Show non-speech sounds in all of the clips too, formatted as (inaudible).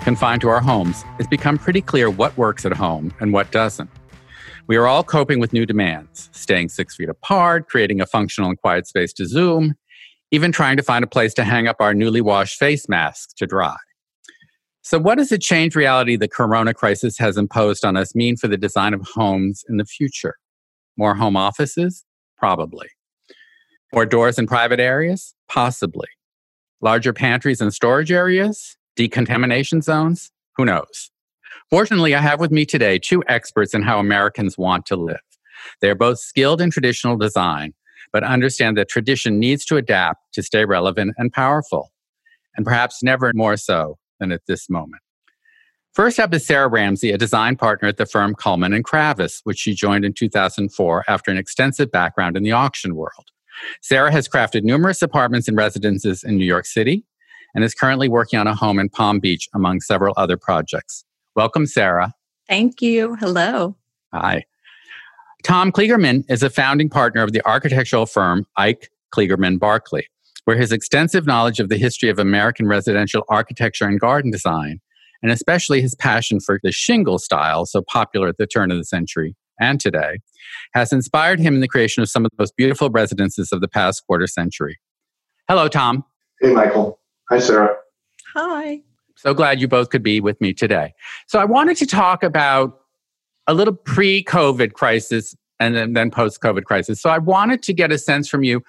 confined to our homes, it's become pretty clear what works at home and what doesn't. We are all coping with new demands, staying six feet apart, creating a functional and quiet space to Zoom, even trying to find a place to hang up our newly washed face masks to dry. So, what does the change reality the corona crisis has imposed on us mean for the design of homes in the future? More home offices? Probably. More doors in private areas? Possibly. Larger pantries and storage areas? Decontamination zones? Who knows? Fortunately, I have with me today two experts in how Americans want to live. They are both skilled in traditional design, but understand that tradition needs to adapt to stay relevant and powerful, and perhaps never more so than at this moment. First up is Sarah Ramsey, a design partner at the firm Cullman and Kravis, which she joined in 2004 after an extensive background in the auction world. Sarah has crafted numerous apartments and residences in New York City and is currently working on a home in Palm Beach among several other projects. Welcome, Sarah. Thank you. Hello. Hi. Tom Kligerman is a founding partner of the architectural firm Ike Kligerman Barkley, where his extensive knowledge of the history of American residential architecture and garden design, and especially his passion for the shingle style, so popular at the turn of the century and today, has inspired him in the creation of some of the most beautiful residences of the past quarter century. Hello, Tom. Hey, Michael. Hi, Sarah. Hi. So glad you both could be with me today. So I wanted to talk about a little pre-COVID crisis and then, then post-COVID crisis. So I wanted to get a sense from you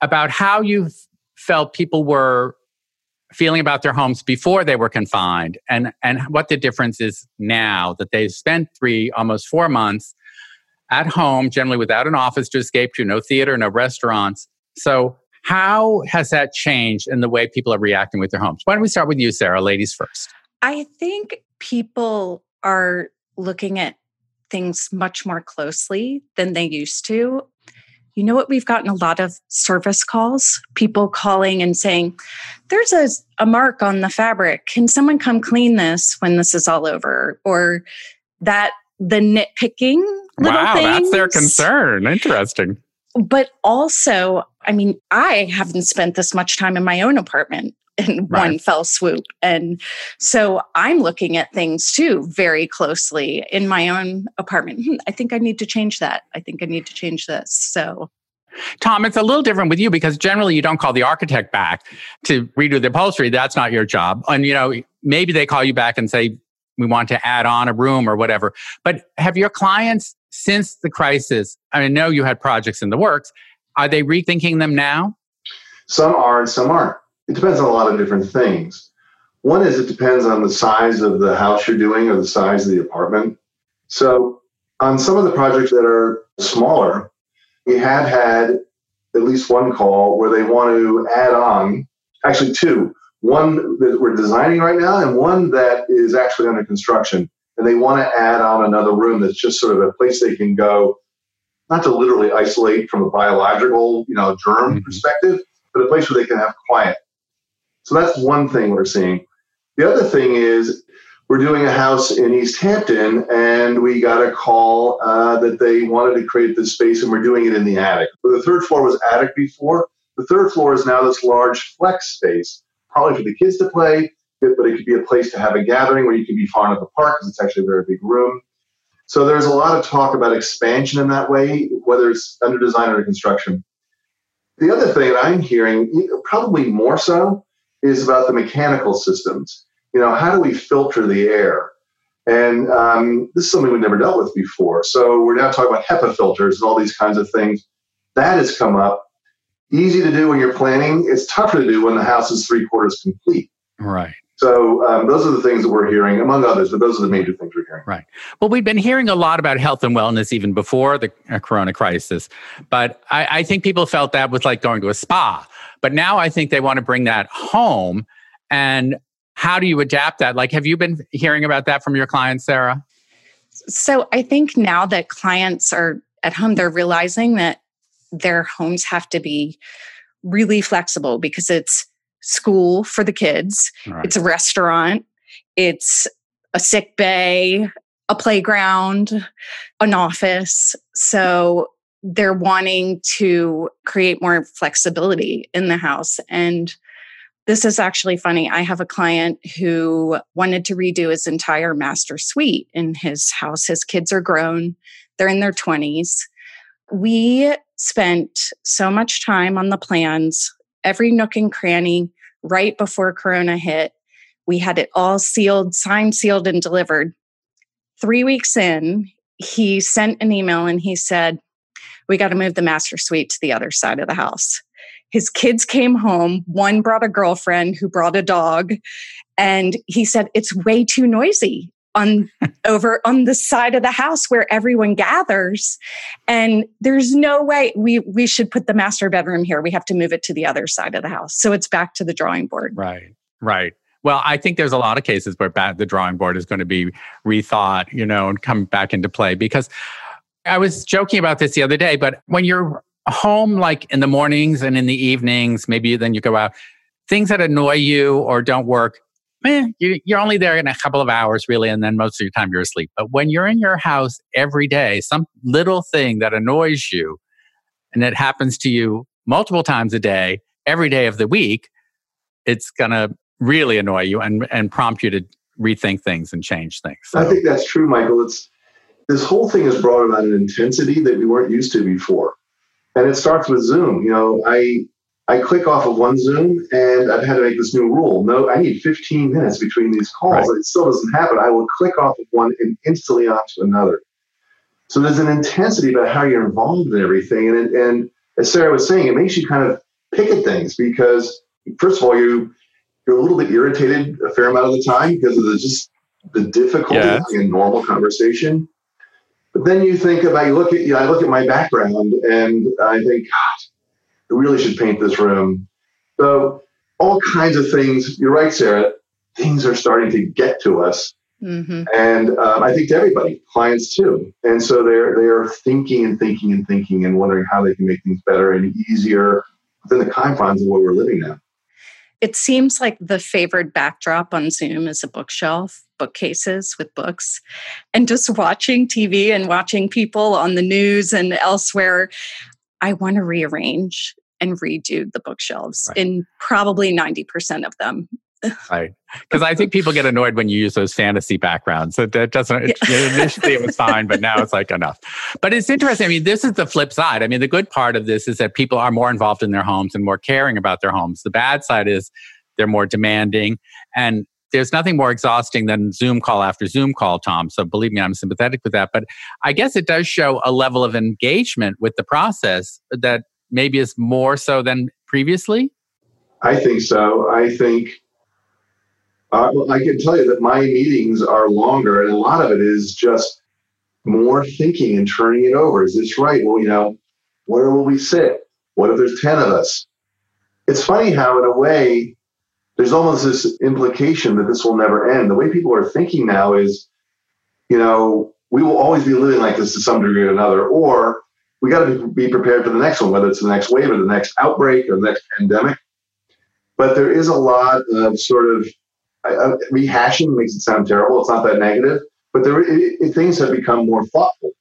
about how you felt people were feeling about their homes before they were confined and, and what the difference is now that they've spent three, almost four months at home, generally without an office to escape to, no theater, no restaurants. So how has that changed in the way people are reacting with their homes? Why don't we start with you, Sarah, ladies first? I think people are looking at things much more closely than they used to. You know what? We've gotten a lot of service calls, people calling and saying, There's a, a mark on the fabric. Can someone come clean this when this is all over? Or that the nitpicking. wow, things. that's their concern. Interesting. But also, I mean, I haven't spent this much time in my own apartment in right. one fell swoop. And so I'm looking at things too very closely in my own apartment. Hmm, I think I need to change that. I think I need to change this. So Tom, it's a little different with you because generally you don't call the architect back to redo the upholstery. That's not your job. And you know, maybe they call you back and say, we want to add on a room or whatever. But have your clients since the crisis, I know you had projects in the works, are they rethinking them now? Some are and some aren't. It depends on a lot of different things. One is it depends on the size of the house you're doing or the size of the apartment. So, on some of the projects that are smaller, we have had at least one call where they want to add on, actually, two one that we're designing right now and one that is actually under construction and they want to add on another room that's just sort of a place they can go not to literally isolate from a biological you know germ mm-hmm. perspective but a place where they can have quiet. So that's one thing we're seeing. The other thing is we're doing a house in east hampton and we got a call uh, that they wanted to create this space and we're doing it in the attic. The third floor was attic before. The third floor is now this large flex space probably for the kids to play, but it could be a place to have a gathering where you can be far enough apart because it's actually a very big room. So there's a lot of talk about expansion in that way, whether it's under design or construction. The other thing that I'm hearing, probably more so, is about the mechanical systems. You know, how do we filter the air? And um, this is something we've never dealt with before. So we're now talking about HEPA filters and all these kinds of things. That has come up easy to do when you're planning. It's tougher to do when the house is three quarters complete. Right. So um, those are the things that we're hearing, among others, but those are the major things we're hearing. Right. Well, we've been hearing a lot about health and wellness even before the uh, corona crisis, but I, I think people felt that was like going to a spa. But now I think they want to bring that home. And how do you adapt that? Like, have you been hearing about that from your clients, Sarah? So I think now that clients are at home, they're realizing that their homes have to be really flexible because it's school for the kids, right. it's a restaurant, it's a sick bay, a playground, an office. So they're wanting to create more flexibility in the house. And this is actually funny. I have a client who wanted to redo his entire master suite in his house. His kids are grown, they're in their 20s. We spent so much time on the plans, every nook and cranny right before Corona hit. We had it all sealed, signed, sealed, and delivered. Three weeks in, he sent an email and he said, We got to move the master suite to the other side of the house. His kids came home. One brought a girlfriend who brought a dog. And he said, It's way too noisy on over on the side of the house where everyone gathers. And there's no way we we should put the master bedroom here. We have to move it to the other side of the house. So it's back to the drawing board. Right right. Well i think there's a lot of cases where back, the drawing board is going to be rethought you know and come back into play. Because i was joking about this the other day but when you're home like in the mornings and in the evenings, maybe then you go out, things that annoy you or don't work, eh, you're only there in a couple of hours really, and then most of your time you're asleep. But when you're in your house every day, some little thing that annoys you and it happens to you multiple times a day, every day of the week, it's going to really annoy you and, and prompt you to rethink things and change things. So. I think that's true, Michael. It's this whole thing has brought about an intensity that we weren't used to before and it starts with Zoom. You know, I I click off of one Zoom and I've had to make this new rule. No, I need 15 minutes between these calls. Right. It still doesn't happen. I will click off of one and instantly onto another. So there's an intensity about how you're involved in everything. And, and as Sarah was saying, it makes you kind of pick at things because first of all, you you're a little bit irritated a fair amount of the time because of the just the difficulty yeah. in normal conversation. But then you think about you look at you know, I look at my background and I think, God, Really should paint this room. So all kinds of things. You're right, Sarah. Things are starting to get to us, mm-hmm. and um, I think to everybody, clients too. And so they're they are thinking and thinking and thinking and wondering how they can make things better and easier within the confines of what we're living now. It seems like the favored backdrop on Zoom is a bookshelf, bookcases with books, and just watching TV and watching people on the news and elsewhere. I want to rearrange and redo the bookshelves right. in probably 90% of them (laughs) right. Because I think people get annoyed when you use those fantasy backgrounds. So that doesn't, yeah. initially it was fine, but now it's like enough. But it's interesting. I mean, this is the flip side. I mean, the good part of this is that people are more involved in their homes and more caring about their homes. The bad side is they're more demanding. And there's nothing more exhausting than Zoom call after Zoom call, Tom. So believe me, I'm sympathetic with that. But I guess it does show a level of engagement with the process that maybe is more so than previously. I think so. I think uh, well, I can tell you that my meetings are longer, and a lot of it is just more thinking and turning it over. Is this right? Well, you know, where will we sit? What if there's 10 of us? It's funny how, in a way, there's almost this implication that this will never end. The way people are thinking now is, you know, we will always be living like this to some degree or another, or we got to be prepared for the next one, whether it's the next wave or the next outbreak or the next pandemic. But there is a lot of sort of I, rehashing makes it sound terrible. It's not that negative, but there it, it, things have become more thoughtful.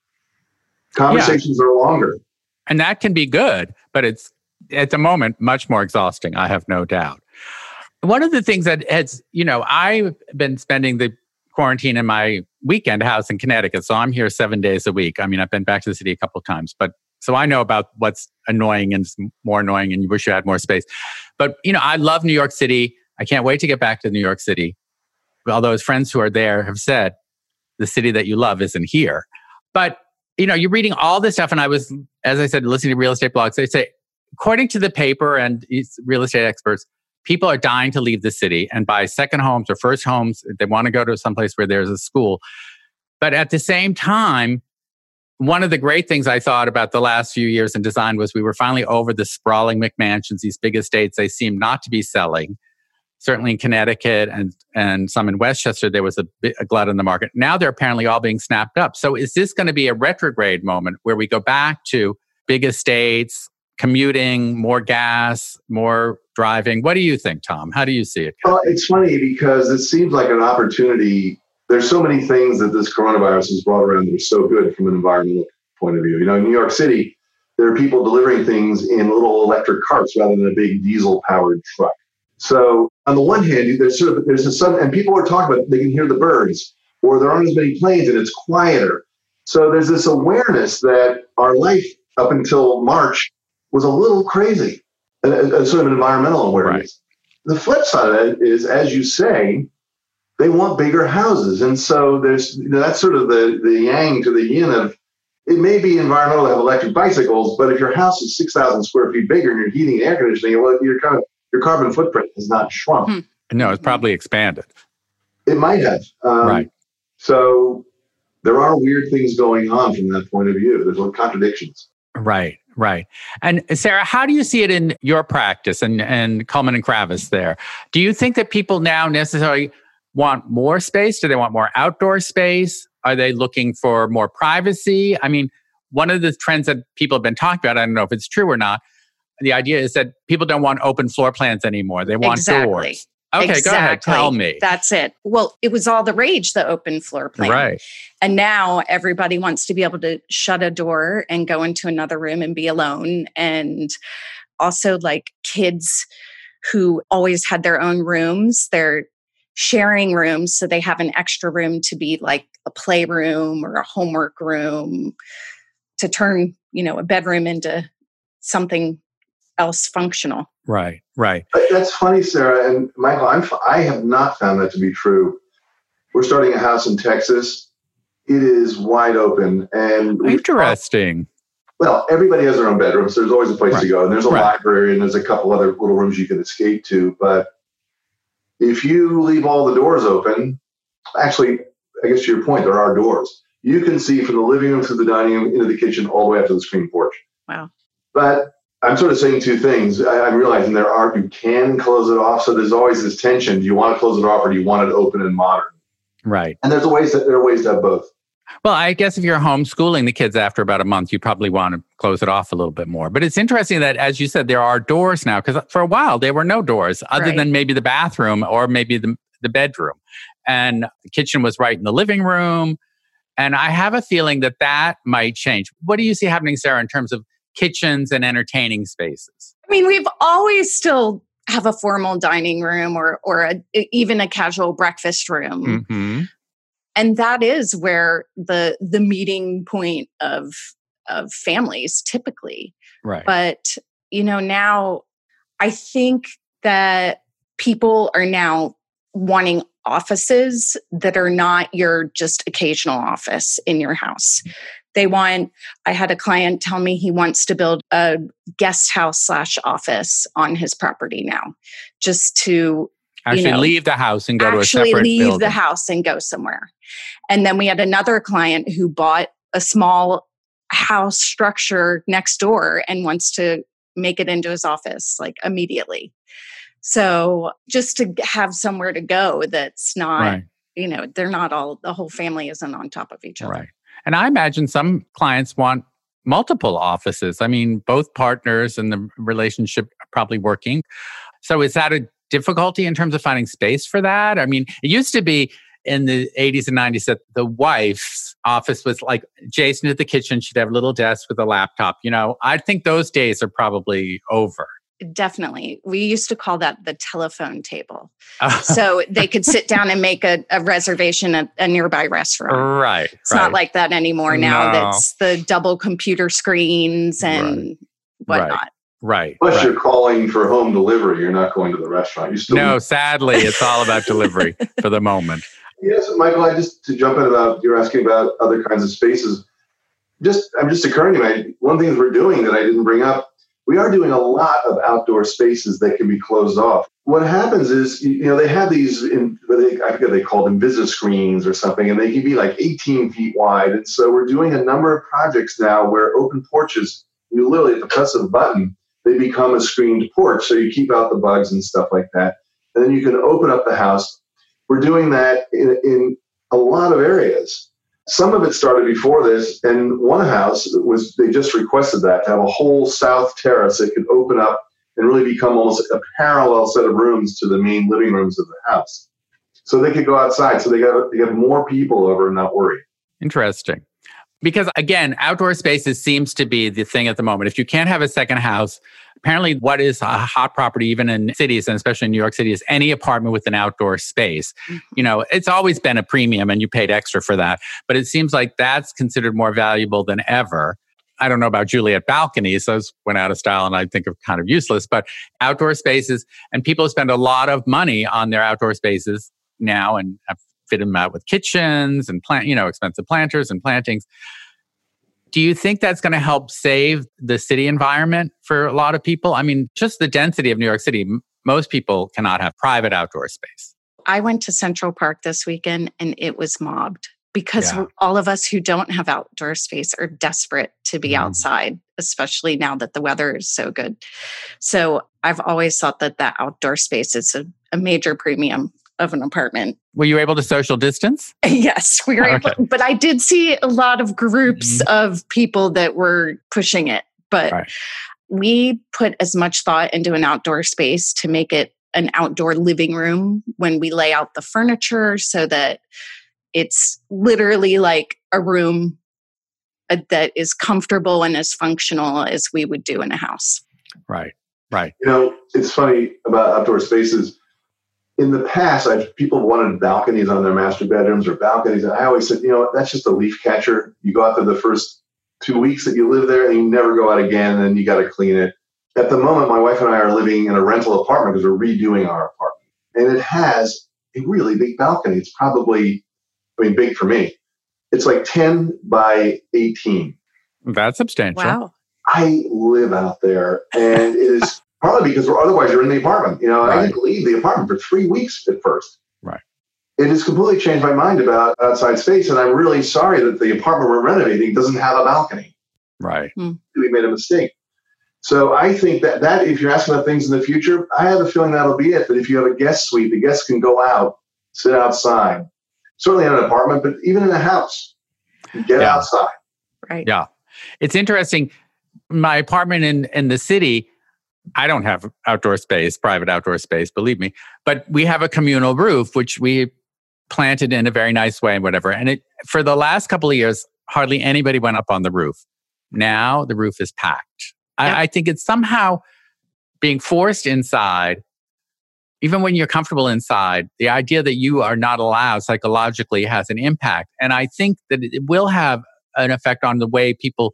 Conversations yeah. are longer, and that can be good, but it's at the moment much more exhausting. I have no doubt. One of the things that has, you know, I've been spending the quarantine in my weekend house in Connecticut, so I'm here seven days a week. I mean, I've been back to the city a couple of times, but so I know about what's annoying and more annoying, and you wish you had more space. But you know, I love New York City. I can't wait to get back to New York City. Although his friends who are there have said the city that you love isn't here. But you know, you're reading all this stuff, and I was, as I said, listening to real estate blogs. They say, according to the paper and real estate experts, people are dying to leave the city and buy second homes or first homes. They want to go to someplace where there's a school. But at the same time, one of the great things I thought about the last few years in design was we were finally over the sprawling McMansions, these big estates. They seem not to be selling certainly in Connecticut and, and some in Westchester, there was a, a glut in the market. Now they're apparently all being snapped up. So is this going to be a retrograde moment where we go back to big estates, commuting, more gas, more driving? What do you think, Tom? How do you see it? Well, it's funny because it seems like an opportunity. There's so many things that this coronavirus has brought around that are so good from an environmental point of view. You know, in New York City, there are people delivering things in little electric carts rather than a big diesel powered truck. So on the one hand, there's sort of there's a sun, and people are talking about they can hear the birds, or there aren't as many planes, and it's quieter. So there's this awareness that our life up until March was a little crazy, a, a sort of an environmental awareness. Right. The flip side of that is, as you say, they want bigger houses, and so there's you know, that's sort of the the yang to the yin of it may be environmental to have electric bicycles, but if your house is six thousand square feet bigger and you're heating and air conditioning, well, you're kind of your carbon footprint has not shrunk. Hmm. No, it's probably expanded. It might have. Um, right. So there are weird things going on from that point of view. There's like contradictions. Right, right. And Sarah, how do you see it in your practice and, and Cullman and Kravis there? Do you think that people now necessarily want more space? Do they want more outdoor space? Are they looking for more privacy? I mean, one of the trends that people have been talking about, I don't know if it's true or not, the idea is that people don't want open floor plans anymore. They want exactly. doors. Okay, exactly. go ahead. Tell me. That's it. Well, it was all the rage, the open floor plan. Right. And now everybody wants to be able to shut a door and go into another room and be alone. And also, like kids who always had their own rooms, they're sharing rooms. So they have an extra room to be like a playroom or a homework room to turn, you know, a bedroom into something else functional. Right, right. That's funny, Sarah and Michael. I'm I have not found that to be true. We're starting a house in Texas. It is wide open and interesting. Well, everybody has their own bedrooms. So there's always a place right. to go, and there's a right. library, and there's a couple other little rooms you can escape to. But if you leave all the doors open, actually, I guess to your point, there are doors. You can see from the living room to the dining room into the kitchen all the way up to the screen porch. Wow. But I'm sort of saying two things. I, am realizing there are you can close it off, so there's always this tension. Do you want to close it off, or do you want it open and modern? Right. And there's ways that there are ways to have both. Well, I guess if you're homeschooling the kids after about a month, you probably want to close it off a little bit more. But it's interesting that, as you said, there are doors now because for a while there were no doors other right. than maybe the bathroom or maybe the, the bedroom. And the kitchen was right in the living room. And I have a feeling that that might change. What do you see happening, Sarah, in terms of kitchens and entertaining spaces? I mean, we've always still have a formal dining room or or a, even a casual breakfast room. Mm-hmm. And that is where the the meeting point of of families typically. Right. But you know, now I think that people are now wanting offices that are not your just occasional office in your house. They want, I had a client tell me he wants to build a guest house slash office on his property now, just to actually you know, leave the house and go to a actually separate leave building. the house and go somewhere. And then we had another client who bought a small house structure next door and wants to make it into his office like immediately. So just to have somewhere to go that's not, right. you know, they're not all, the whole family isn't on top of each other. Right. And I imagine some clients want multiple offices. I mean, both partners and the relationship probably working. So is that a difficulty in terms of finding space for that? I mean, it used to be in the 80s and 90s that the wife's office was like Jason at the kitchen. She'd have a little desk with a laptop. You know, I think those days are probably over. Definitely. We used to call that the telephone table. (laughs) so they could sit down and make a, a reservation at a nearby restaurant. Right. It's right. not like that anymore now. No. That's the double computer screens and right. whatnot. Right. Plus, right. you're calling for home delivery. You're not going to the restaurant. You still no. Sadly, it's all about delivery (laughs) for the moment. Yes, Michael. I just to jump in about you're asking about other kinds of spaces. Just I'm just occurring to me. One of the things we're doing that I didn't bring up we are doing a lot of outdoor spaces that can be closed off. What happens is, you know, they have these, in, I forget they call them Invisi screens or something, and they can be like 18 feet wide. And so we're doing a number of projects now where open porches, you literally at the press of a button, they become a screened porch. So you keep out the bugs and stuff like that. and then you can open up the house. We're doing that in, in a lot of areas. Some of it started before this, and one house was they just requested that to have a whole south terrace that could open up and really become almost a parallel set of rooms to the main living rooms of the house. So they could go outside, so they got they have more people over and not worry. Interesting. Because again, outdoor spaces seems to be the thing at the moment. If you can't have a second house, apparently what is a hot property even in cities and especially in New York City is any apartment with an outdoor space. Mm-hmm. You know, it's always been a premium and you paid extra for that, but it seems like that's considered more valuable than ever. I don't know about Juliet balconies. Those went out of style and I think are kind of useless, but outdoor spaces and people spend a lot of money on their outdoor spaces now and have fit them out with kitchens and plant, you know, expensive planters and plantings. Do you think that's going to help save the city environment for a lot of people? I mean, just the density of New York City, most people cannot have private outdoor space. I went to Central Park this weekend and it was mobbed because yeah. all of us who don't have outdoor space are desperate to be mm. outside, especially now that the weather is so good. So I've always thought that that outdoor space is a, a major premium of an apartment. Were you able to social distance? (laughs) yes, we were okay. able, but I did see a lot of groups mm-hmm. of people that were pushing it. But right. we put as much thought into an outdoor space to make it an outdoor living room when we lay out the furniture so that it's literally like a room uh, that is comfortable and as functional as we would do in a house. Right. Right. You know, it's funny about outdoor spaces in the past, I've, people wanted balconies on their master bedrooms or balconies. And I always said, you know, that's just a leaf catcher. You go out there the first two weeks that you live there and you never go out again and you got to clean it. At the moment, my wife and I are living in a rental apartment because we're redoing our apartment. And it has a really big balcony. It's probably, I mean, big for me. It's like 10 by 18. That's substantial. Wow. I live out there and it is partly because otherwise you're in the apartment. You know, right. I didn't leave the apartment for three weeks at first. Right. It has completely changed my mind about outside space, and I'm really sorry that the apartment we're renovating doesn't have a balcony. Right. Hmm. We made a mistake. So I think that that if you're asking about things in the future, I have a feeling that'll be it. That if you have a guest suite, the guests can go out, sit outside. Certainly in an apartment, but even in a house, get yeah. outside. Right. Yeah. It's interesting. My apartment in in the city I don't have outdoor space, private outdoor space, believe me, but we have a communal roof, which we planted in a very nice way and whatever. And it, for the last couple of years, hardly anybody went up on the roof. Now the roof is packed. Yep. I, I think it's somehow being forced inside, even when you're comfortable inside, the idea that you are not allowed psychologically has an impact. And I think that it will have an effect on the way people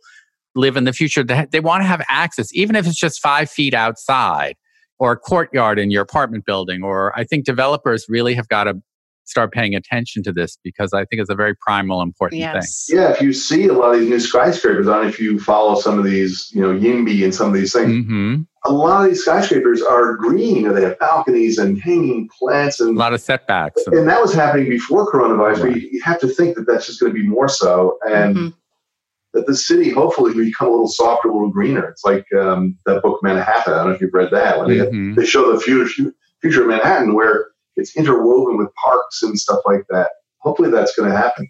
live in the future, they, they want to have access, even if it's just five feet outside or a courtyard in your apartment building. Or I think developers really have got to start paying attention to this because I think it's a very primal, important yes. thing. Yeah, if you see a lot of these new skyscrapers, I if you follow some of these, you know, YIMBY and some of these things. Mm-hmm. A lot of these skyscrapers are green, you know, they have balconies and hanging plants and a lot of setbacks. And, and that was happening before coronavirus. Right. But you, you, have to think that that's just going to be more so. And mm-hmm that the city hopefully will become a little softer, a little greener. It's like um, that book Manhattan. I don't know if you've read that. When mm-hmm. they, they show the future, future of Manhattan where it's interwoven with parks and stuff like that. Hopefully that's going to happen.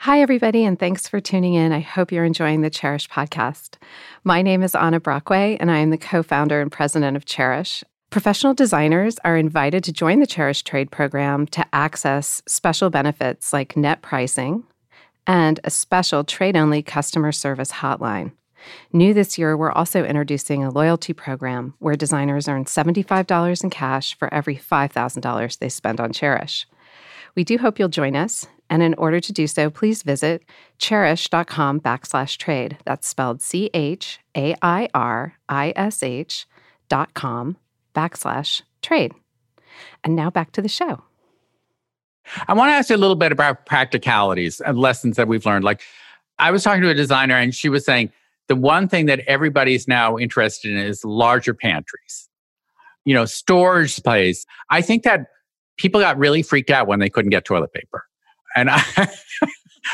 Hi, everybody, and thanks for tuning in. I hope you're enjoying the Chairish podcast. My name is Anna Brockway, and I am the co founder and president of Chairish, Professional designers are invited to join the Chairish Trade program to access special benefits like net pricing, and a special trade only customer service hotline. New this year, we're also introducing a loyalty program where designers earn $75 in cash for every $5,000 they spend on Chairish. We do hope you'll join us, and in order to do so, please visit chairish.com backslash trade. That's spelled C H A I R I S H dot com backslash trade. And now back to the show. I want to ask you a little bit about practicalities and lessons that we've learned. Like, I was talking to a designer and she was saying the one thing that everybody's now interested in is larger pantries, you know, storage space. I think that people got really freaked out when they couldn't get toilet paper. And I, (laughs)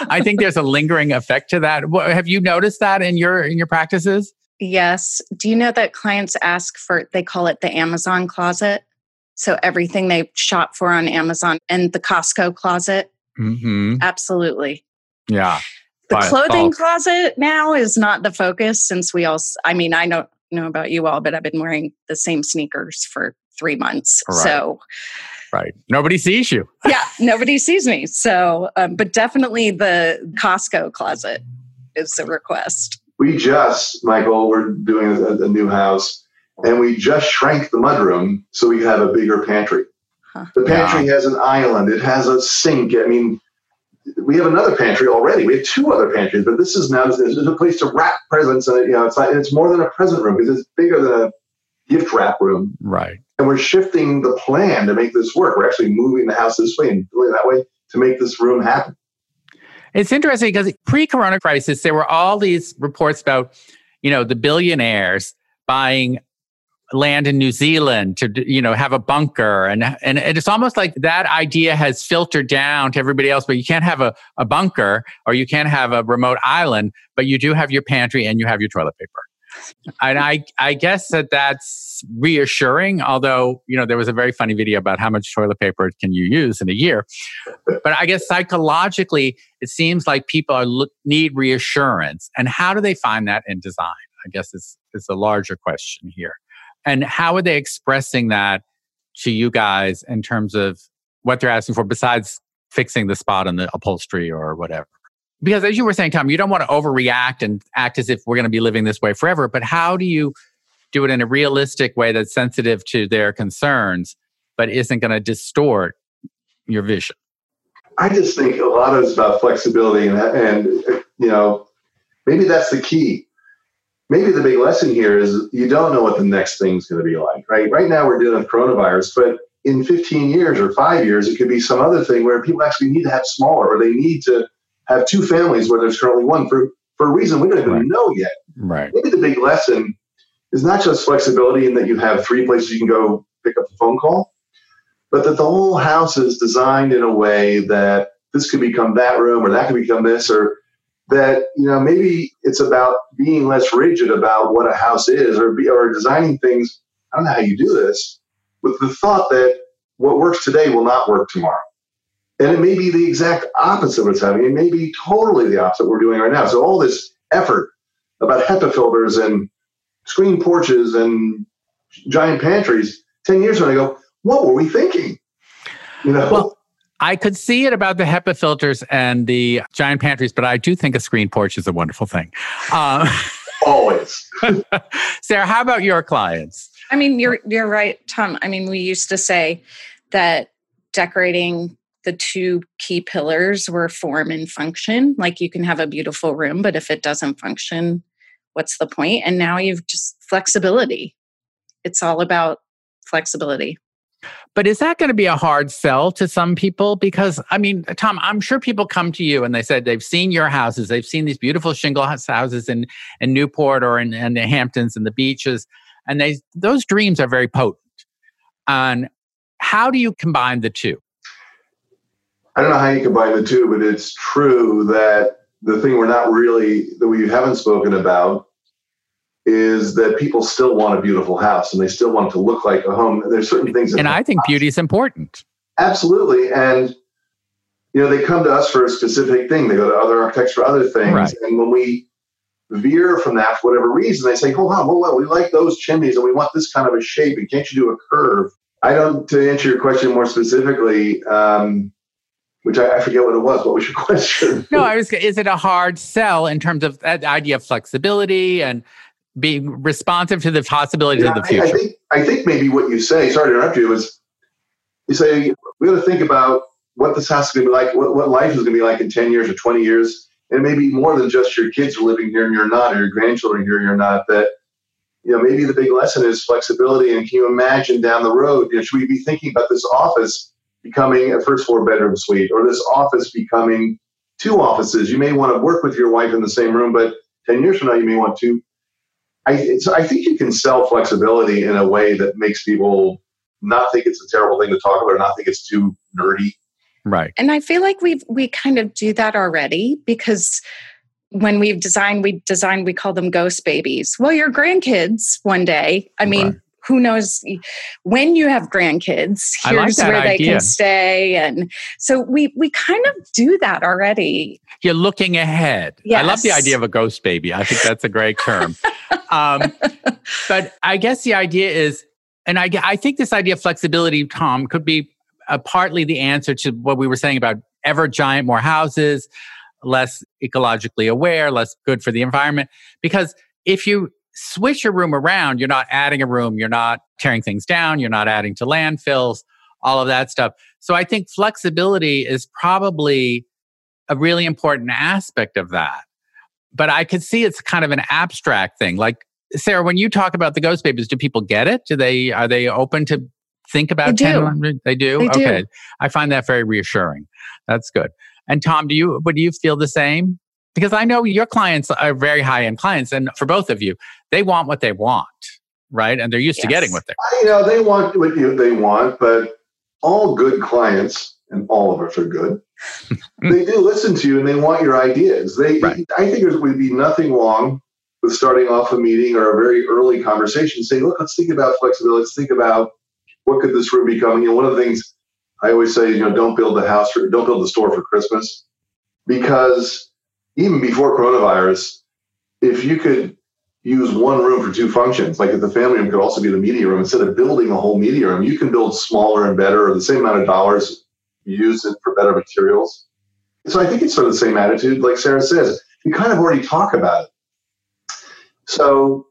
I think there's a lingering effect to that. Have you noticed that in your in your practices? Yes. Do you know that clients ask for, they call it the Amazon closet? So everything they shop for on Amazon and the Costco closet? Mm-hmm. Absolutely. Yeah. The But- clothing oh. closet now is not the focus since we all, I mean, I don't know about you all, but I've been wearing the same sneakers for three months. Right. So Right. Nobody sees you. (laughs) yeah, nobody sees me. So, um, but definitely the Costco closet is the request. We just, Michael, we're doing a, a new house, and we just shrank the mudroom so we have a bigger pantry. Huh. The pantry has an island. It has a sink. I mean, we have another pantry already. We have two other pantries, but this is now there's a place to wrap presents, and you know, it's like it's more than a present room because it's bigger than a gift wrap room. Right. And we're shifting the plan to make this work. We're actually moving the house this way and doing that way to make this room happen. It's interesting because pre-corona crisis, there were all these reports about, you know, the billionaires buying land in New Zealand to, you know, have a bunker. And, and it's almost like that idea has filtered down to everybody else, but you can't have a, a bunker or you can't have a remote island, but you do have your pantry and you have your toilet paper. And I, I guess that that's reassuring, although, you know, there was a very funny video about how much toilet paper can you use in a year. But I guess psychologically, it seems like people are look, need reassurance. And how do they find that in design? I guess is, is a larger question here. And how are they expressing that to you guys in terms of what they're asking for besides fixing the spot on the upholstery or whatever? Because as you were saying, Tom, you don't want to overreact and act as if we're going to be living this way forever. But how do you do it in a realistic way that's sensitive to their concerns, but isn't going to distort your vision? I just think a lot of it's about flexibility, and, and you know, maybe that's the key. Maybe the big lesson here is you don't know what the next thing's going to be like, right? Right now we're dealing with coronavirus, but in 15 years or five years, it could be some other thing where people actually need to have smaller, or they need to have two families where there's currently one for for a reason we don't even Right. know yet. Right. Maybe the big lesson is not just flexibility in that you have three places you can go pick up a phone call, but that the whole house is designed in a way that this could become that room or that could become this or that you know maybe it's about being less rigid about what a house is or be, or designing things. I don't know how you do this with the thought that what works today will not work tomorrow. And it may be the exact opposite of what's happening. It may be totally the opposite we're doing right now. So all this effort about HEPA filters and screen porches and giant pantries 10 years from now I go what were we thinking? You know? Well, I could see it about the HEPA filters and the giant pantries, but I do think a screen porch is a wonderful thing. Um, (laughs) always Sarah, how about your clients? I mean, you're you're right, Tom. I mean, we used to say that decorating the two key pillars were form and function. Like you can have a beautiful room, but if it doesn't function, what's the point? And now you've just flexibility. It's all about flexibility. But is that going to be a hard sell to some people? Because, I mean, Tom, I'm sure people come to you and they said they've seen your houses, they've seen these beautiful shingle house- houses in, in Newport or in, in the Hamptons and the beaches, and they those dreams are very potent. And how do you combine the two? I don't know how you combine the two, but it's true that the thing we're not really that we haven't spoken about is that people still want a beautiful house and they still want it to look like a home. There's certain things And I think beauty is important. absolutely and you know they come to us for a specific thing. They go to other architects for other things, Right. and when we veer from that for whatever reason, they say, "Hold on, well, well, we like those chimneys and we want this kind of a shape, and can't you do a curve?" I don't. To answer your question more specifically, um, which I, I forget what it was. What was your (laughs) question? No, I was. Is it a hard sell in terms of that idea of flexibility and being responsive to the possibilities Yeah, of the I- I, future? think I think maybe what you say. Sorry to interrupt you. Is you say we got to think about what this house is going to be like, what, what life is going to be like in ten years or twenty years, and maybe more than just your kids are living here and you're not, or your grandchildren here and you're not. That you know maybe the big lesson is flexibility. And can you imagine down the road? You know, should we be thinking about this office becoming a first floor bedroom suite, or this office becoming two offices? You may want to work with your wife in the same room, but ten years from now, you may want to I, so I think you can sell flexibility in a way that makes people not think it's a terrible thing to talk about or not think it's too nerdy. Right. And I feel like we've we kind of do that already because when we've designed, we design, we call them ghost babies. Well, your grandkids one day, I mean, right. who knows when you have grandkids, here's like where idea. they can stay. And so we we kind of do that already. You're looking ahead. Yes. I love the idea of a ghost baby. I think that's a great term. (laughs) um, but I guess the idea is, and I, I think this idea of flexibility, Tom, could be uh, partly the answer to what we were saying about ever giant more houses, less ecologically aware, less good for the environment. Because if you switch your room around, you're not adding a room, you're not tearing things down, you're not adding to landfills, all of that stuff. So I think flexibility is probably a really important aspect of that. But I could see it's kind of an abstract thing. Like Sarah, when you talk about the ghost babies, do people get it? Do they are they open to think about they 10 do. They do? They okay. Do. I find that very reassuring. That's good. And Tom, do you would you feel the same? Because I know your clients are very high end clients, and for both of you, they want what they want, right? And they're used yes. to getting what they want. You know, they want what you, they want, but all good clients, and all of us are good, they do listen to you and they want your ideas. They, right. I think there would be nothing wrong with starting off a meeting or a very early conversation, saying, "Look, let's think about flexibility. Let's think about what could this room become." You know, one of the things I always say, you know, don't build the house for, don't build the store for Christmas, because even before coronavirus, if you could use one room for two functions, like if the family room could also be the media room, instead of building a whole media room, you can build smaller and better, or the same amount of dollars, use it for better materials. So I think it's sort of the same attitude, like Sarah says. We kind of already talk about it. So,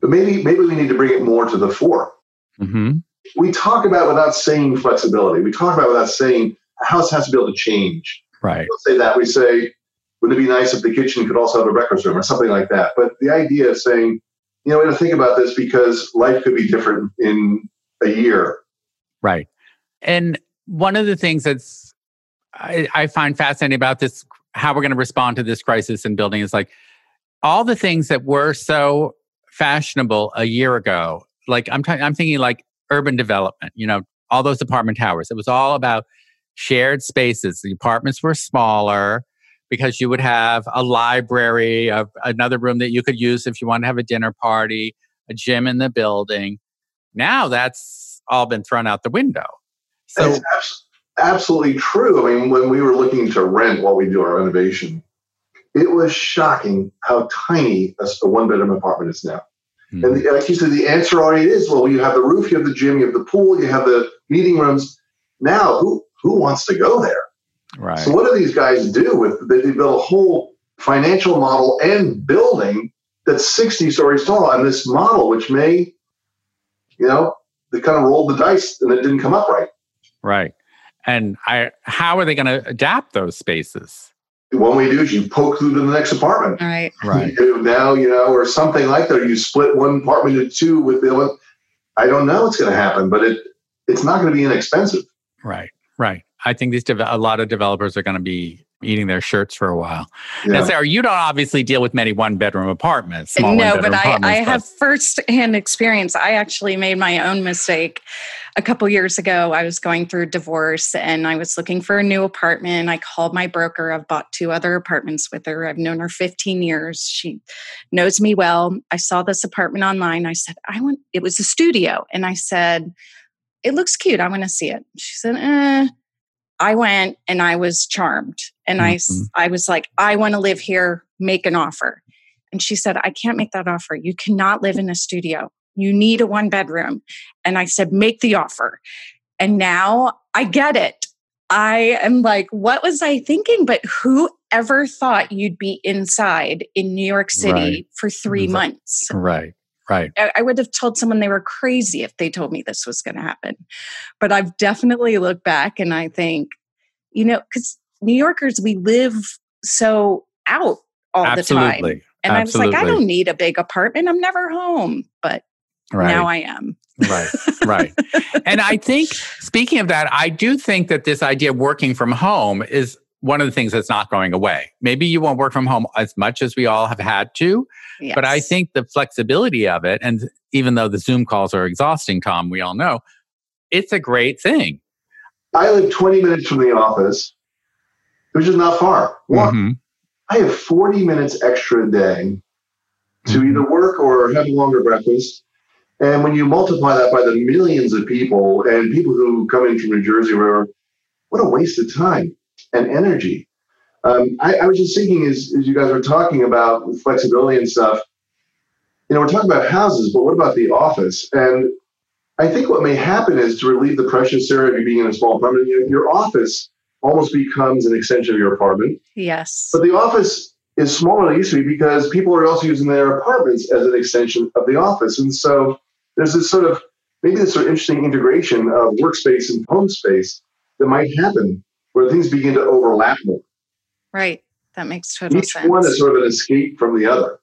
but maybe maybe we need to bring it more to the fore. Mm-hmm we talk about without saying flexibility. We talk about without saying a house has to be able to change. Right. we say that. We say, wouldn't it be nice if the kitchen could also have a breakfast room or something like that? But the idea of saying, you know, we got to think about this because life could be different in a year. Right. And one of the things that's I, I find fascinating about this, how we're going to respond to this crisis in building is like all the things that were so fashionable a year ago. Like I'm, t- I'm thinking like urban development, you know, all those apartment towers. It was all about shared spaces. The apartments were smaller because you would have a library, of another room that you could use if you want to have a dinner party, a gym in the building. Now that's all been thrown out the window. So that's absolutely true. I mean, when we were looking to rent while we do our renovation, it was shocking how tiny a one bedroom apartment is now. Mm-hmm. And the, like you said, the answer already is well, you have the roof, you have the gym, you have the pool, you have the meeting rooms. Now, who who wants to go there? Right. So, what do these guys do with? They, they build a whole financial model and building that's 60 stories tall, and this model, which may, you know, they kind of rolled the dice and it didn't come up right. Right. And I, how are they going to adapt those spaces? one way to do is you poke through to the next apartment. Right. Right. Now, you know, or something like that. You split one apartment into two with the other. I don't know what's going to happen, but it it's not going to be inexpensive. Right. Right. I think these a lot of developers are going to be eating their shirts for a while. Yeah. Now, Sarah, you don't obviously deal with many one bedroom apartments. no, but I, I have first hand experience. I actually made my own mistake a couple years ago. I was going through divorce and I was looking for a new apartment. I called my broker. I've bought two other apartments with her. I've known her 15 years. She knows me well. I saw this apartment online. I said, I want, it was a studio. And I said, it looks cute. I want to see it. She said, eh I went and I was charmed. And mm-hmm. I, I was like, I want to live here, make an offer. And she said, I can't make that offer. You cannot live in a studio. You need a one bedroom. And I said, make the offer. And now I get it. I am like, what was I thinking? But who ever thought you'd be inside in New York City right. for three months? Right. Right. I, would have told someone they were crazy if they told me this was going to happen. But I've definitely looked back and I think, you know, because New Yorkers, we live so out all Absolutely. the time. And Absolutely. I was like, I don't need a big apartment. I'm never home. But right. now I am. right, right. And I think, speaking of that, I do think that this idea of working from home is one of the things that's not going away. Maybe you won't work from home as much as we all have had to, yes. but I think the flexibility of it, and even though the Zoom calls are exhausting, Tom, we all know, it's a great thing. I live 20 minutes from the office, which is not far. Walk. Mm-hmm. I have 40 minutes extra a day to Mm-hmm. either work or have a longer breakfast. And when you multiply that by the millions of people and people who come in from New Jersey, where what a waste of time and energy. Um, I, I was just thinking as, as you guys were talking about flexibility and stuff, you know, we're talking about houses, but what about the office? And I think what may happen is to relieve the pressure, Sarah, of you being in a small apartment, your, your office almost becomes an extension of your apartment. Yes. But the office is smaller than it used to be because people are also using their apartments as an extension of the office. And so there's this sort of maybe this sort of interesting integration of workspace and home space that might happen where things begin to overlap more. Right. That makes total Each sense. one is sort of an escape from the other.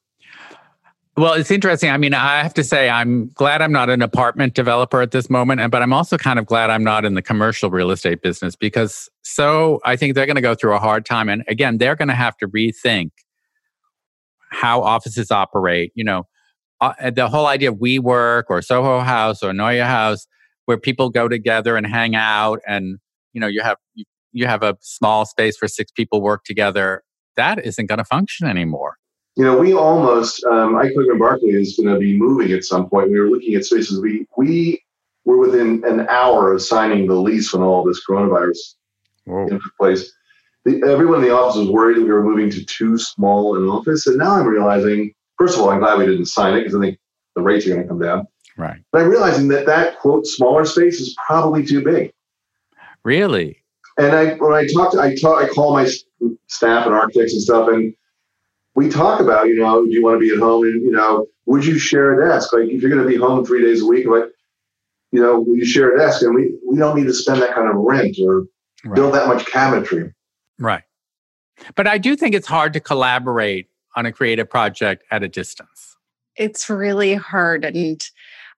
Well, it's interesting. I mean, I have to say, I'm glad I'm not an apartment developer at this moment, and but I'm also kind of glad I'm not in the commercial real estate business because so I think they're going to go through a hard time, and again, they're going to have to rethink how offices operate. You know, uh, the whole idea of WeWork or Soho House or Neue House, where people go together and hang out, and you know, you have you, you have a small space for six people work together. That isn't going to function anymore. You know, we almost, um, Ike Kligerman Barkley is going to be moving at some point. We were looking at spaces. We, we were within an hour of signing the lease when all this coronavirus Whoa. took place. The, everyone in the office was worried that we were moving to too small an office. And now I'm realizing, first of all, I'm glad we didn't sign it because I think the rates are going to come down. Right. But I'm realizing that that quote smaller space is probably too big. Really? And I, when I talk, to, I talk, I call my staff and architects and stuff, and we talk about, you know, do you want to be at home? And you know, would you share a desk? Like, if you're going to be home three days a week, like, you know, will you share a desk? And we we don't need to spend that kind of rent or Right. build that much cabinetry. Right. But I do think it's hard to collaborate on a creative project at a distance. it's really hard and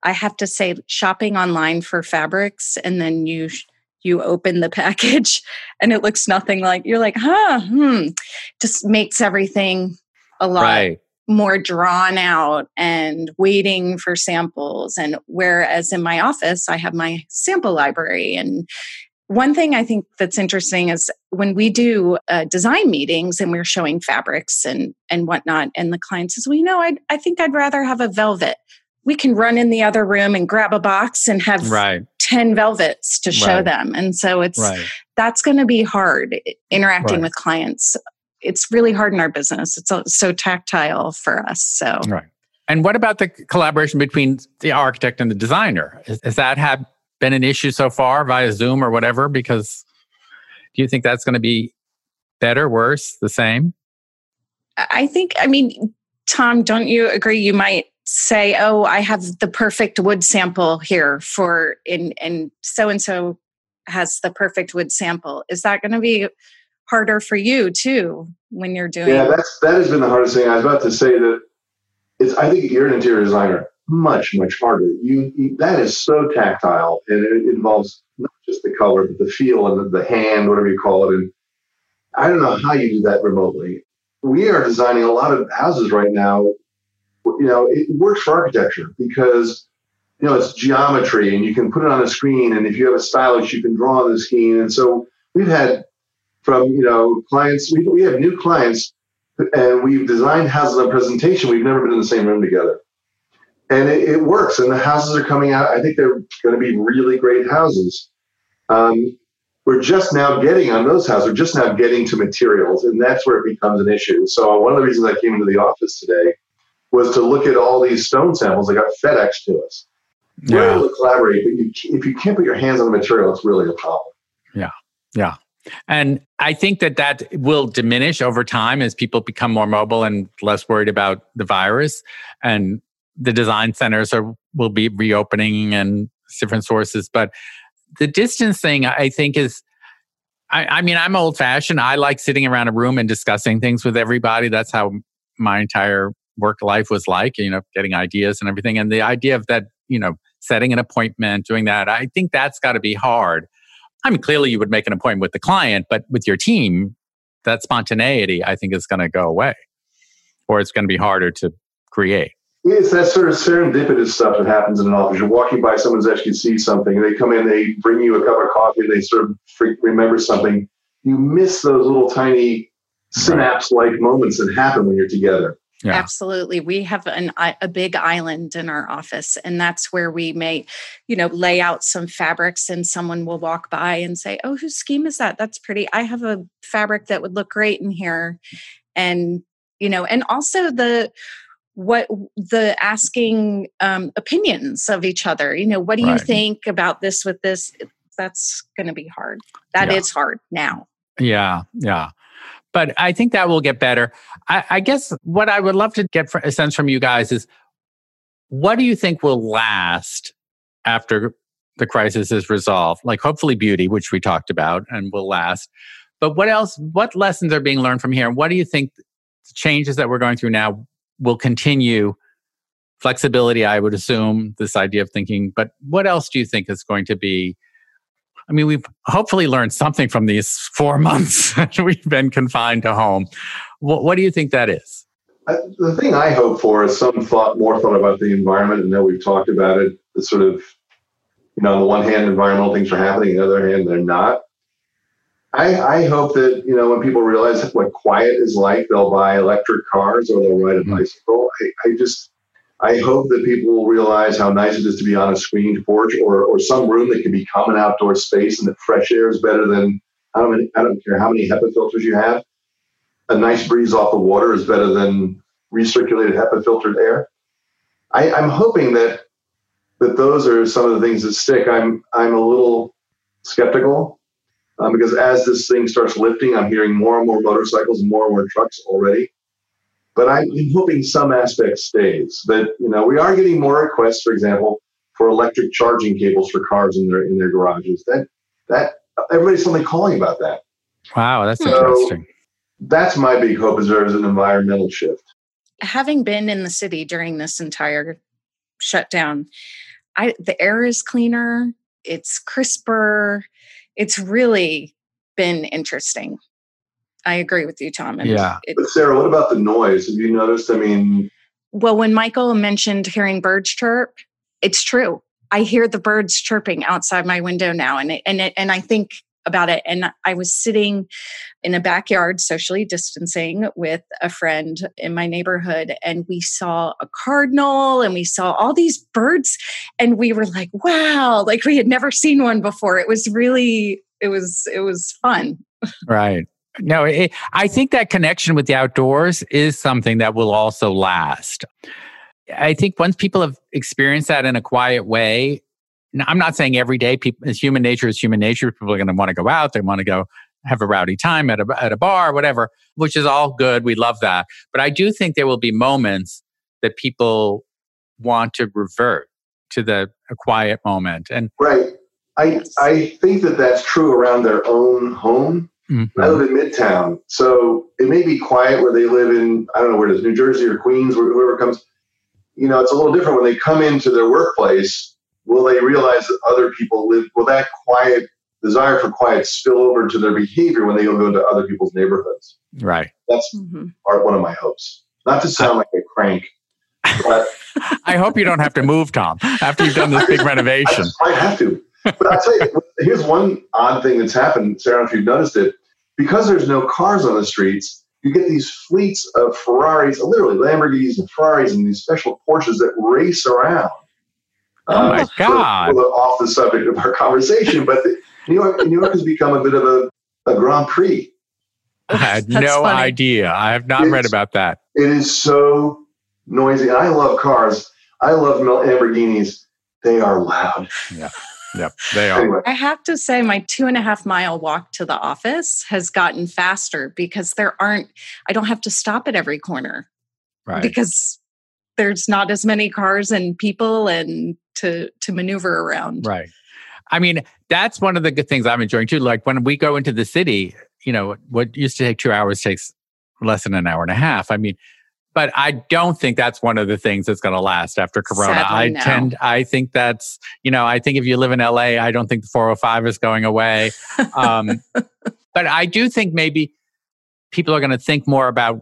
i have to say shopping online for fabrics and then you sh- you open the (laughs) package and it looks nothing like you're like huh hmm just makes everything a lot Right. more drawn out and waiting for samples and whereas in my office i have my sample library and one thing i think that's interesting is when we do uh, design meetings and we're showing fabrics and and whatnot and the client says well you know i i think i'd rather have a velvet we can run in the other room and grab a box and have Right. 10 velvets to show Right. them and so it's Right. that's going to be hard interacting Right. with clients it's really hard in our business it's so- so tactile for us so Right. And what about the collaboration between the architect and the designer? Has that have been an issue so far via Zoom or whatever? Because do you think that's going to be better, worse, the same? i think i mean tom don't you agree you might say oh i have the perfect wood sample here for in and so and so has the perfect wood sample is that going to be harder for you too when you're doing Yeah, that's that has been the hardest thing. I was about to say that it's. I think you're an interior designer. Much much harder. You, you that is so tactile, and it involves not just the color, but the feel and the, the hand, whatever you call it. And I don't know how you do that remotely. We are designing a lot of houses right now. You know, it works for architecture because you know it's geometry, and you can put it on a screen. And if you have a stylus, you can draw on the screen. And so we've had from you know clients. We, we have new clients, and we've designed houses on presentation. We've never been in the same room together, and it, it works. And the houses are coming out. I think they're going to be really great houses. Um, we're just now getting on those houses. We're just now getting to materials, and that's where it becomes an issue. So one of the reasons I came into the office today was to look at all these stone samples that got FedEx to us. We're able to collaborate, but you, if you can't put your hands on the material, it's really a problem. Yeah, yeah. And I think that that will diminish over time as people become more mobile and less worried about the virus. And the design centers are will be reopening and different sources. But the distance thing, I think, is. I, I mean, I'm old fashioned. I like sitting around a room and discussing things with everybody. That's how my entire work life was like, you know, getting ideas and everything. And the idea of that, you know, setting an appointment, doing that, I think that's got to be hard. I mean, clearly you would make an appointment with the client, but with your team, that spontaneity, I think, is going to go away or it's going to be harder to create. It's that sort of serendipitous stuff that happens in an office. You're walking by someone's desk, you see something, and they come in, they bring you a cup of coffee, they sort of remember something. You miss those little tiny synapse like moments that happen when you're together. Yeah. Absolutely. We have an, a big island in our office, and that's where we may, you know, lay out some fabrics, and someone will walk by and say, Oh, whose scheme is that? That's pretty. I have a fabric that would look great in here. And, you know, and also the, what the asking um, opinions of each other you know what do right. you think about this with this that's going to be hard That yeah. is hard now yeah yeah but I think that will get better. I, I guess what I would love to get a sense from you guys is what do you think will last after the crisis is resolved? Like, hopefully, beauty, which we talked about and will last. But what else? What lessons are being learned from here? And what do you think the changes that we're going through now will continue? Flexibility, I would assume, this idea of thinking. But what else do you think is going to be I mean, we've hopefully learned something from these four months (laughs) that we've been confined to home. What, what do you think that is? I, the thing I hope for is some thought, more thought about the environment. And know we've talked about it. The sort of, you know, on the one hand, environmental things are happening. On the other hand, they're not. I, I hope that you know when people realize what quiet is like, they'll buy electric cars or they'll ride a mm-hmm. bicycle. I, I just I hope that people will realize how nice it is to be on a screened porch or, or some room that can become an outdoor space and that fresh air is better than, I don't, I don't care how many HEPA filters you have. A nice breeze off the water is better than recirculated HEPA filtered air. I, I'm hoping that that those are some of the things that stick. I'm I'm a little skeptical um, because as this thing starts lifting, I'm hearing more and more motorcycles and more and more trucks already. But I'm, hoping some aspect stays. That you know, we are getting more requests, for example, for electric charging cables for cars in their in their garages. That that everybody's suddenly calling about that. Wow, that's so interesting. That's my big hope is there is an environmental shift. Having been in the city during this entire shutdown, I the air is cleaner, it's crisper, it's really been interesting. I agree with you, Tom. And yeah. It, but Sarah, what about the noise? Have you noticed? I mean, well, when Michael mentioned hearing birds chirp, it's true. I hear the birds chirping outside my window now, and it, and it, and I think about it. And I was sitting in a backyard, socially distancing, with a friend in my neighborhood, and we saw a cardinal, and we saw all these birds, and we were like, "Wow!" Like we had never seen one before. It was really, it was, it was fun. Right. No, it, I think that connection with the outdoors is something that will also last. I think once people have experienced that in a quiet way, I'm not saying every day people, as human nature is human nature, people are going to want to go out, they want to go have a rowdy time at a, at a bar, whatever, which is all good. We love that. But I do think there will be moments that people want to revert to the a quiet moment. And right. I, I think that that's true around their own home. Mm-hmm. I live in Midtown, so it may be quiet where they live in I don't know where it is, New Jersey or Queens, whoever comes. You know, it's a little different when they come into their workplace. Will they realize that other people live? Will that quiet desire for quiet spill over to their behavior when they go into other people's neighborhoods? Right. That's mm-hmm. one of my hopes. Not to sound like a crank, but (laughs) I hope you don't have to move, Tom, after you've done this big (laughs) renovation. I might have to. But I'll tell you, here's one odd thing that's happened, Sarah, if you've noticed it because there's no cars on the streets, you get these fleets of Ferraris, literally Lamborghinis and Ferraris and these special Porsches that race around. Oh my uh, God. off the subject of our (laughs) conversation, but the, New York, New York has become a bit of a, a Grand Prix. (laughs) I had no funny. idea. I have not it's, read about that. It is so noisy. I love cars. I love Lamborghinis. They are loud. Yeah. Yep, they are. I have to say, my two and a half mile walk to the office has gotten faster because there aren't, I don't have to stop at every corner. Right. Because there's not as many cars and people and to to maneuver around. Right. I mean, that's one of the good things I'm enjoying too. Like when we go into the city, you know, what used to take two hours takes less than an hour and a half. I mean, but I don't think that's one of the things that's going to last after Corona. Sadly, I no. tend, I think that's, you know, I think if you live in LA, I don't think the 405 is going away. Um, (laughs) but I do think maybe people are going to think more about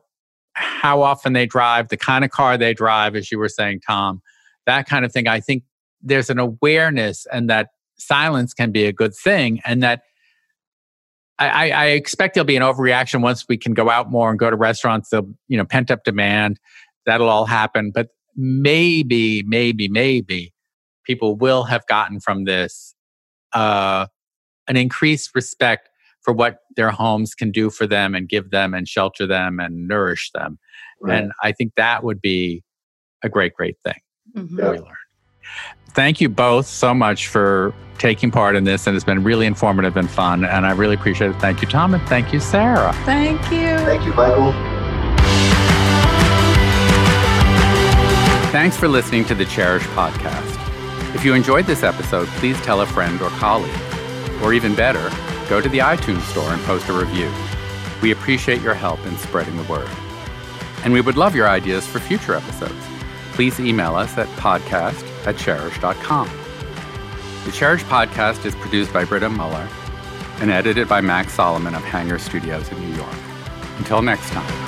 how often they drive, the kind of car they drive, as you were saying, Tom, that kind of thing. I think there's an awareness and that silence can be a good thing and that I, I expect there'll be an overreaction once we can go out more and go to restaurants. There'll, you know, pent up demand. That'll all happen. But maybe, maybe, maybe people will have gotten from this uh, an increased respect for what their homes can do for them and give them and shelter them and nourish them. Right. And I think that would be a great, great thing mm-hmm. yeah. we learn. Thank you both so much for taking part in this, and it's been really informative and fun. And I really appreciate it. Thank you, Tom, and thank you, Sarah. Thank you. Thank you, Michael. Thanks for listening to the Chairish podcast. If you enjoyed this episode, please tell a friend or colleague. Or even better, go to the iTunes store and post a review. We appreciate your help in spreading the word. And we would love your ideas for future episodes. Please email us at podcast at chairish.com. The Chairish podcast is produced by Britta Muller and edited by Max Solomon of Hanger Studios in New York. Until next time.